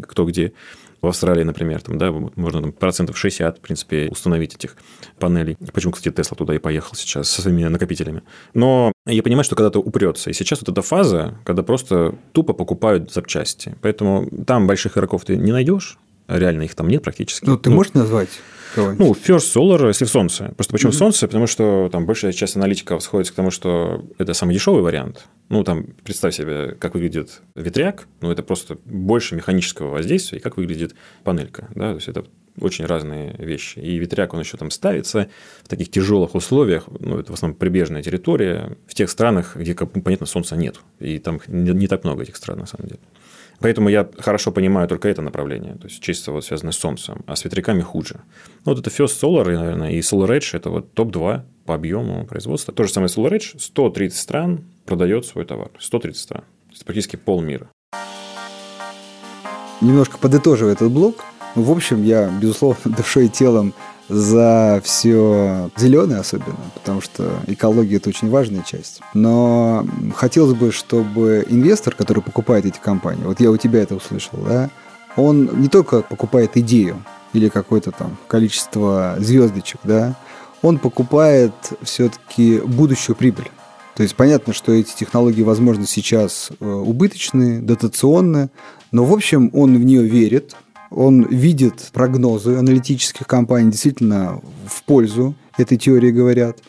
кто где в Австралии, например, там, да, можно там, процентов 60, в принципе, установить этих панелей. Почему, кстати, Тесла туда и поехал сейчас со своими накопителями. Но я понимаю, что когда-то упрется. И сейчас вот эта фаза, когда просто тупо покупают запчасти. Поэтому там больших игроков ты не найдешь, реально их там нет практически. Ну, ты ну, можешь назвать? Ну, First Solar, если в Солнце. Просто почему mm-hmm. Солнце? Потому что там большая часть аналитиков сходится к тому, что это самый дешевый вариант. Ну, там, представь себе, как выглядит ветряк, ну, это просто больше механического воздействия, и как выглядит панелька, да, то есть это очень разные вещи. И ветряк, он еще там ставится в таких тяжелых условиях, ну, это в основном прибрежная территория, в тех странах, где, понятно, солнца нет. И там не, не так много этих стран, на самом деле. Поэтому я хорошо понимаю только это направление, то есть чисто вот связанное с Солнцем, а с ветряками хуже. Ну, вот это First Solar, наверное, и Solar Edge – это вот топ-2 по объему производства. То же самое Solar Edge, 130 стран продает свой товар. 130 стран. Это практически полмира. Немножко подытоживая этот блок, ну, в общем, я, безусловно, душой и телом за все зеленое особенно, потому что экология это очень важная часть. Но хотелось бы, чтобы инвестор, который покупает эти компании, вот я у тебя это услышал, да, он не только покупает идею или какое-то там количество звездочек, да, он покупает все-таки будущую прибыль. То есть понятно, что эти технологии, возможно, сейчас э, убыточные, дотационные, но, в общем, он в нее верит, он видит прогнозы аналитических компаний действительно в пользу этой теории говорят.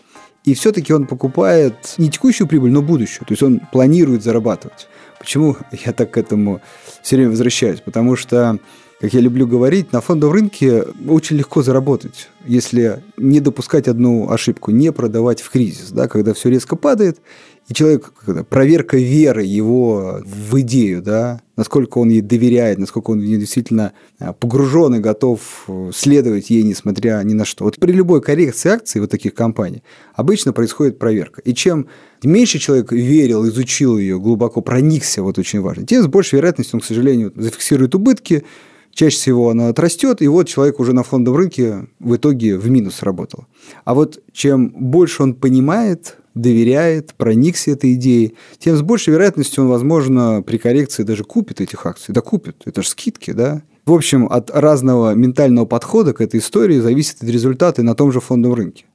И все-таки он покупает не текущую прибыль, но будущую. То есть он планирует зарабатывать. Почему я так к этому все время возвращаюсь? Потому что, как я люблю говорить, на фондовом рынке очень легко заработать, если не допускать одну ошибку, не продавать в кризис, да, когда все резко падает, и человек, проверка веры его в идею, да, насколько он ей доверяет, насколько он действительно а, погружен и готов э, следовать ей, несмотря ни на что. Вот при любой коррекции акций вот таких компаний обычно происходит проверка. И чем меньше человек верил, изучил ее, глубоко проникся, вот очень важно, тем с большей вероятностью он, к сожалению, зафиксирует убытки, чаще всего она отрастет, и вот человек уже на фондовом рынке в итоге в минус работал. А вот чем больше он понимает, доверяет, проникся этой идеей, тем с большей вероятностью он, возможно, при коррекции даже купит этих акций. Да купит, это же скидки, да? В общем, от разного ментального подхода к этой истории зависят результаты на том же фондовом рынке.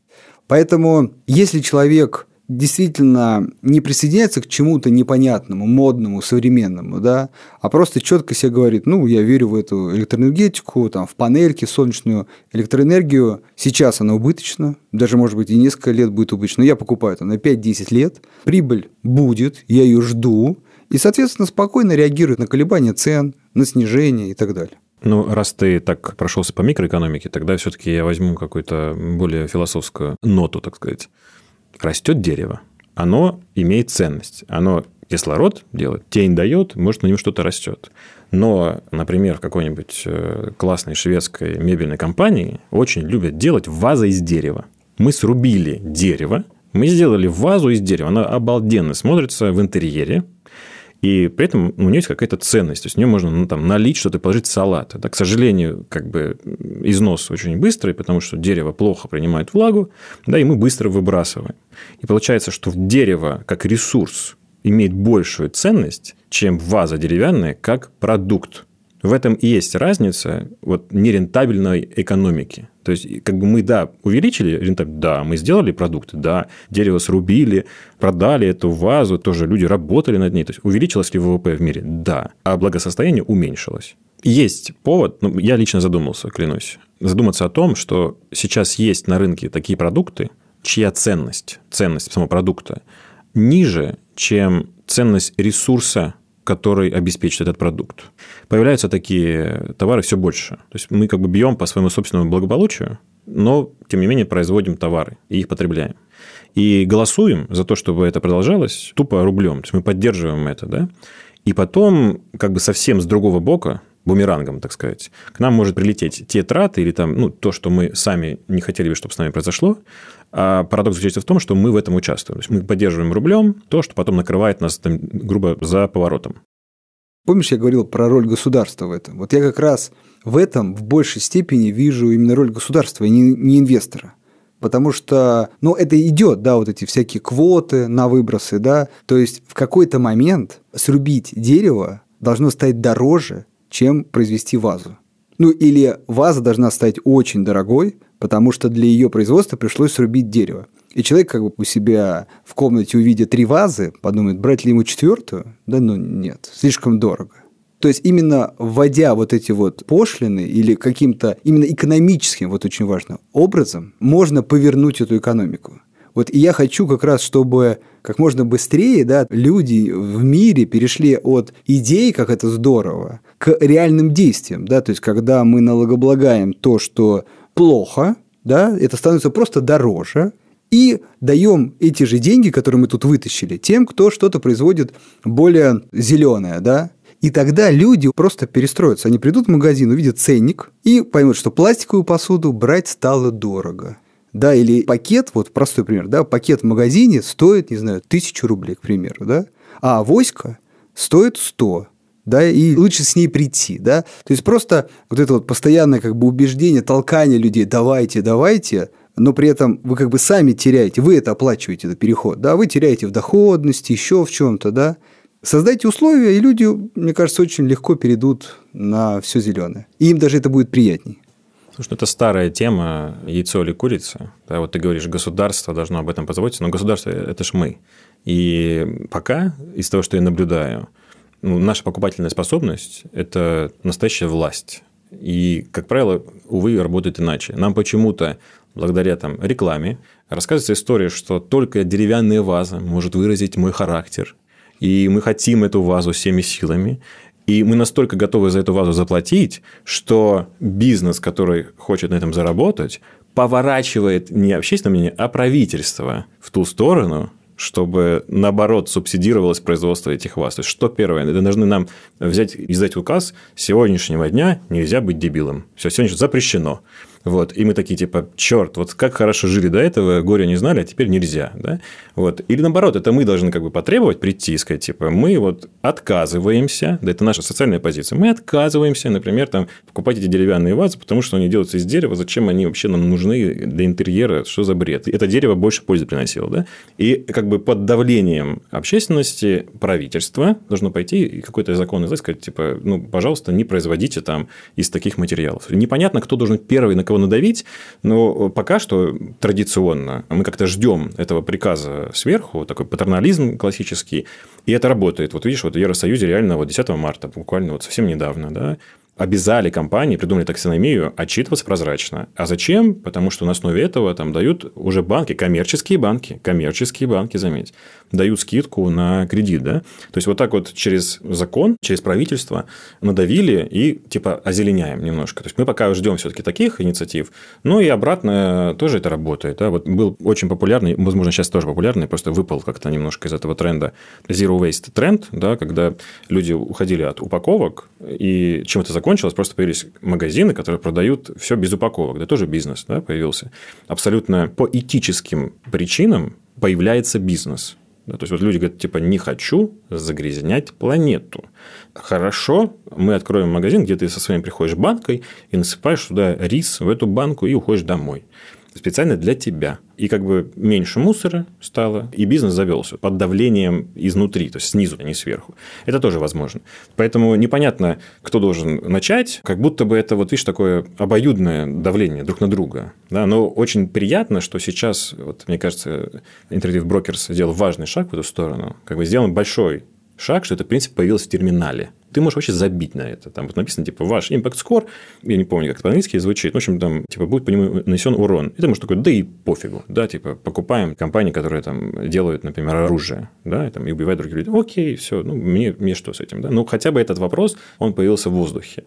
Поэтому, если человек действительно не присоединяется к чему-то непонятному, модному, современному, да, а просто четко себе говорит, ну, я верю в эту электроэнергетику, там, в панельки, солнечную электроэнергию, сейчас она убыточна, даже, может быть, и несколько лет будет убыточна, я покупаю это на 5-10 лет, прибыль будет, я ее жду, и, соответственно, спокойно реагирует на колебания цен, на снижение и так далее. Ну, раз ты так прошелся по микроэкономике, тогда все-таки я возьму какую-то более философскую ноту, так сказать. Растет дерево, оно имеет ценность, оно кислород делает, тень дает, может, на нем что-то растет. Но, например, в какой-нибудь э, классной шведской мебельной компании очень любят делать вазы из дерева. Мы срубили дерево, мы сделали вазу из дерева, она обалденно смотрится в интерьере, и при этом у нее есть какая-то ценность. То есть, в нее можно ну, там, налить что-то, положить в салат. Это, к сожалению, как бы износ очень быстрый, потому что дерево плохо принимает влагу, да, и мы быстро выбрасываем. И получается, что дерево как ресурс имеет большую ценность, чем ваза деревянная как продукт. В этом и есть разница вот, нерентабельной экономики. То есть, как бы мы, да, увеличили рентабельность, да, мы сделали продукты, да, дерево срубили, продали эту вазу, тоже люди работали над ней. То есть, увеличилось ли ВВП в мире? Да. А благосостояние уменьшилось. Есть повод, ну, я лично задумался, клянусь, задуматься о том, что сейчас есть на рынке такие продукты, чья ценность, ценность самого продукта ниже, чем ценность ресурса, который обеспечит этот продукт. Появляются такие товары все больше. То есть мы как бы бьем по своему собственному благополучию, но, тем не менее, производим товары и их потребляем. И голосуем за то, чтобы это продолжалось тупо рублем. То есть мы поддерживаем это, да? И потом, как бы совсем с другого бока, бумерангом, так сказать, к нам может прилететь те траты или там, ну, то, что мы сами не хотели бы, чтобы с нами произошло, а парадокс заключается в том, что мы в этом участвуем. То есть мы поддерживаем рублем то, что потом накрывает нас, там, грубо, за поворотом. Помнишь, я говорил про роль государства в этом? Вот я как раз в этом в большей степени вижу именно роль государства, и не, не инвестора. Потому что, ну, это идет, да, вот эти всякие квоты на выбросы, да. То есть в какой-то момент срубить дерево должно стать дороже, чем произвести вазу. Ну, или ваза должна стать очень дорогой, потому что для ее производства пришлось срубить дерево. И человек как бы у себя в комнате увидя три вазы, подумает, брать ли ему четвертую? Да ну нет, слишком дорого. То есть именно вводя вот эти вот пошлины или каким-то именно экономическим, вот очень важно, образом, можно повернуть эту экономику. Вот и я хочу как раз, чтобы как можно быстрее да, люди в мире перешли от идей, как это здорово, к реальным действиям. Да? То есть, когда мы налогооблагаем то, что плохо, да, это становится просто дороже, и даем эти же деньги, которые мы тут вытащили, тем, кто что-то производит более зеленое, да, и тогда люди просто перестроятся. Они придут в магазин, увидят ценник и поймут, что пластиковую посуду брать стало дорого. Да, или пакет, вот простой пример, да, пакет в магазине стоит, не знаю, тысячу рублей, к примеру, да, а авоська стоит 100 да, и лучше с ней прийти, да. То есть просто вот это вот постоянное как бы убеждение, толкание людей, давайте, давайте, но при этом вы как бы сами теряете, вы это оплачиваете, этот переход, да, вы теряете в доходности, еще в чем-то, да. Создайте условия, и люди, мне кажется, очень легко перейдут на все зеленое. И им даже это будет приятней. Слушай, ну это старая тема, яйцо или курица. Да, вот ты говоришь, государство должно об этом позаботиться, но государство – это ж мы. И пока, из того, что я наблюдаю, ну, наша покупательная способность – это настоящая власть. И, как правило, увы, работает иначе. Нам почему-то, благодаря там, рекламе, рассказывается история, что только деревянная ваза может выразить мой характер. И мы хотим эту вазу всеми силами. И мы настолько готовы за эту вазу заплатить, что бизнес, который хочет на этом заработать, поворачивает не общественное мнение, а правительство в ту сторону, чтобы, наоборот, субсидировалось производство этих ваз. То есть, что первое? Это должны нам взять, издать указ с сегодняшнего дня нельзя быть дебилом. Все, сегодня запрещено. Вот, и мы такие, типа, черт, вот как хорошо жили до этого, горе не знали, а теперь нельзя, да? Вот. Или наоборот, это мы должны как бы потребовать прийти и сказать, типа, мы вот отказываемся, да, это наша социальная позиция, мы отказываемся, например, там, покупать эти деревянные вазы, потому что они делаются из дерева, зачем они вообще нам нужны для интерьера, что за бред? Это дерево больше пользы приносило, да? И как бы под давлением общественности правительство должно пойти и какой-то закон издать, сказать, типа, ну, пожалуйста, не производите там из таких материалов. Непонятно, кто должен первый на кого надавить, но пока что традиционно мы как-то ждем этого приказа сверху, такой патернализм классический, и это работает. Вот видишь, вот в Евросоюзе реально вот 10 марта, буквально вот совсем недавно, да, обязали компании, придумали таксономию, отчитываться прозрачно. А зачем? Потому что на основе этого там дают уже банки, коммерческие банки, коммерческие банки, заметь, дают скидку на кредит, да? То есть, вот так вот через закон, через правительство надавили и типа озеленяем немножко. То есть, мы пока ждем все-таки таких инициатив, ну и обратно тоже это работает. Да? Вот был очень популярный, возможно, сейчас тоже популярный, просто выпал как-то немножко из этого тренда Zero Waste тренд, да, когда люди уходили от упаковок, и чем это закончилось, просто появились магазины, которые продают все без упаковок, да, тоже бизнес да, появился. Абсолютно по этическим причинам появляется бизнес. Да, то есть, вот люди говорят, типа, не хочу загрязнять планету. Хорошо, мы откроем магазин, где ты со своим приходишь банкой и насыпаешь туда рис в эту банку и уходишь домой специально для тебя. И как бы меньше мусора стало, и бизнес завелся под давлением изнутри, то есть снизу, а не сверху. Это тоже возможно. Поэтому непонятно, кто должен начать, как будто бы это, вот видишь, такое обоюдное давление друг на друга. Да? Но очень приятно, что сейчас, вот, мне кажется, Interactive Brokers сделал важный шаг в эту сторону, как бы сделан большой шаг, что это, в принципе, появилось в терминале. Ты можешь вообще забить на это. Там вот написано, типа, ваш impact score, я не помню, как это по-английски звучит, в общем, там, типа, будет по нему нанесен урон. И ты можешь такой, да и пофигу, да, типа, покупаем компании, которые там делают, например, оружие, да, и, там, и убивают других людей. Окей, все, ну, мне, мне что с этим, да? Ну, хотя бы этот вопрос, он появился в воздухе.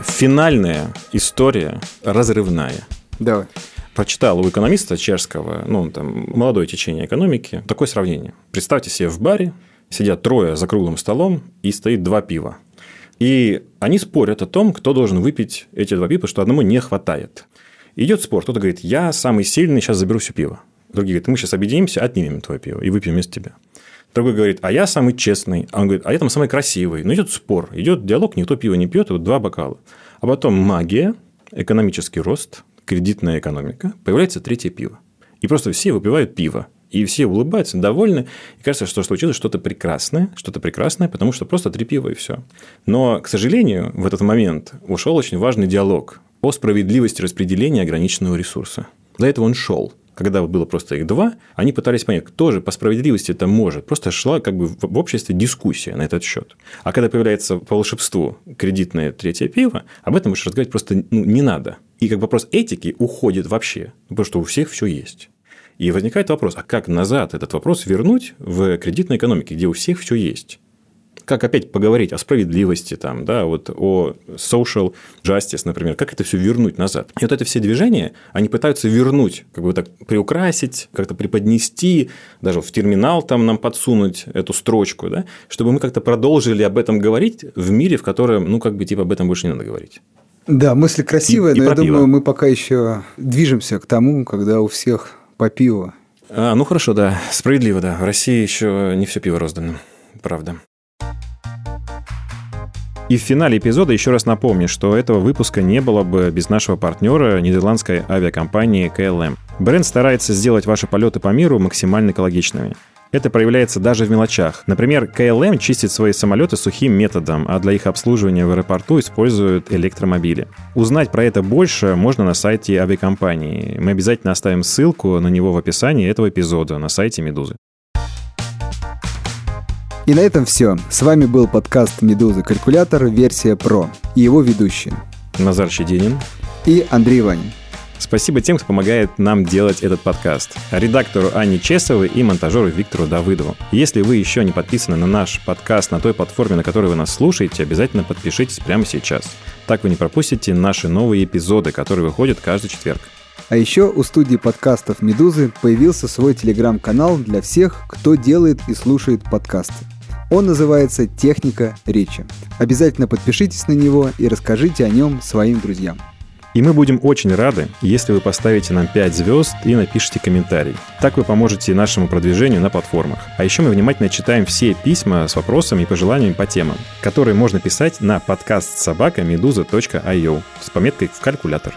Финальная история разрывная. Давай прочитал у экономиста чешского, ну, там, молодое течение экономики, такое сравнение. Представьте себе в баре сидят трое за круглым столом и стоит два пива. И они спорят о том, кто должен выпить эти два пива, что одному не хватает. Идет спор. Кто-то говорит, я самый сильный, сейчас заберу все пиво. Другие говорят, мы сейчас объединимся, отнимем твое пиво и выпьем вместо тебя. Другой говорит, а я самый честный. А он говорит, а я там самый красивый. Но идет спор, идет диалог, никто пиво не пьет, вот два бокала. А потом магия, экономический рост, кредитная экономика, появляется третье пиво. И просто все выпивают пиво. И все улыбаются, довольны. И кажется, что случилось что-то прекрасное, что-то прекрасное, потому что просто три пива и все. Но, к сожалению, в этот момент ушел очень важный диалог о справедливости распределения ограниченного ресурса. До этого он шел когда было просто их два, они пытались понять, кто же по справедливости это может. Просто шла как бы в обществе дискуссия на этот счет. А когда появляется по волшебству кредитное третье пиво, об этом больше разговаривать просто ну, не надо. И как вопрос этики уходит вообще, потому что у всех все есть. И возникает вопрос, а как назад этот вопрос вернуть в кредитной экономике, где у всех все есть? как опять поговорить о справедливости, там, да, вот о social justice, например, как это все вернуть назад. И вот это все движения, они пытаются вернуть, как бы так приукрасить, как-то преподнести, даже в терминал там нам подсунуть эту строчку, да, чтобы мы как-то продолжили об этом говорить в мире, в котором, ну, как бы, типа, об этом больше не надо говорить. Да, мысль красивая, и, но и я пиво. думаю, мы пока еще движемся к тому, когда у всех по пиву. А, ну хорошо, да, справедливо, да. В России еще не все пиво роздано, правда. И в финале эпизода еще раз напомню, что этого выпуска не было бы без нашего партнера нидерландской авиакомпании KLM. Бренд старается сделать ваши полеты по миру максимально экологичными. Это проявляется даже в мелочах. Например, KLM чистит свои самолеты сухим методом, а для их обслуживания в аэропорту используют электромобили. Узнать про это больше можно на сайте авиакомпании. Мы обязательно оставим ссылку на него в описании этого эпизода на сайте Медузы. И на этом все. С вами был подкаст «Медуза Калькулятор. Версия Про» и его ведущие. Назар Щединин. И Андрей Ванин. Спасибо тем, кто помогает нам делать этот подкаст. Редактору Анне Чесовой и монтажеру Виктору Давыдову. Если вы еще не подписаны на наш подкаст на той платформе, на которой вы нас слушаете, обязательно подпишитесь прямо сейчас. Так вы не пропустите наши новые эпизоды, которые выходят каждый четверг. А еще у студии подкастов «Медузы» появился свой телеграм-канал для всех, кто делает и слушает подкасты. Он называется «Техника речи». Обязательно подпишитесь на него и расскажите о нем своим друзьям. И мы будем очень рады, если вы поставите нам 5 звезд и напишите комментарий. Так вы поможете нашему продвижению на платформах. А еще мы внимательно читаем все письма с вопросами и пожеланиями по темам, которые можно писать на подкаст собака с пометкой в калькулятор.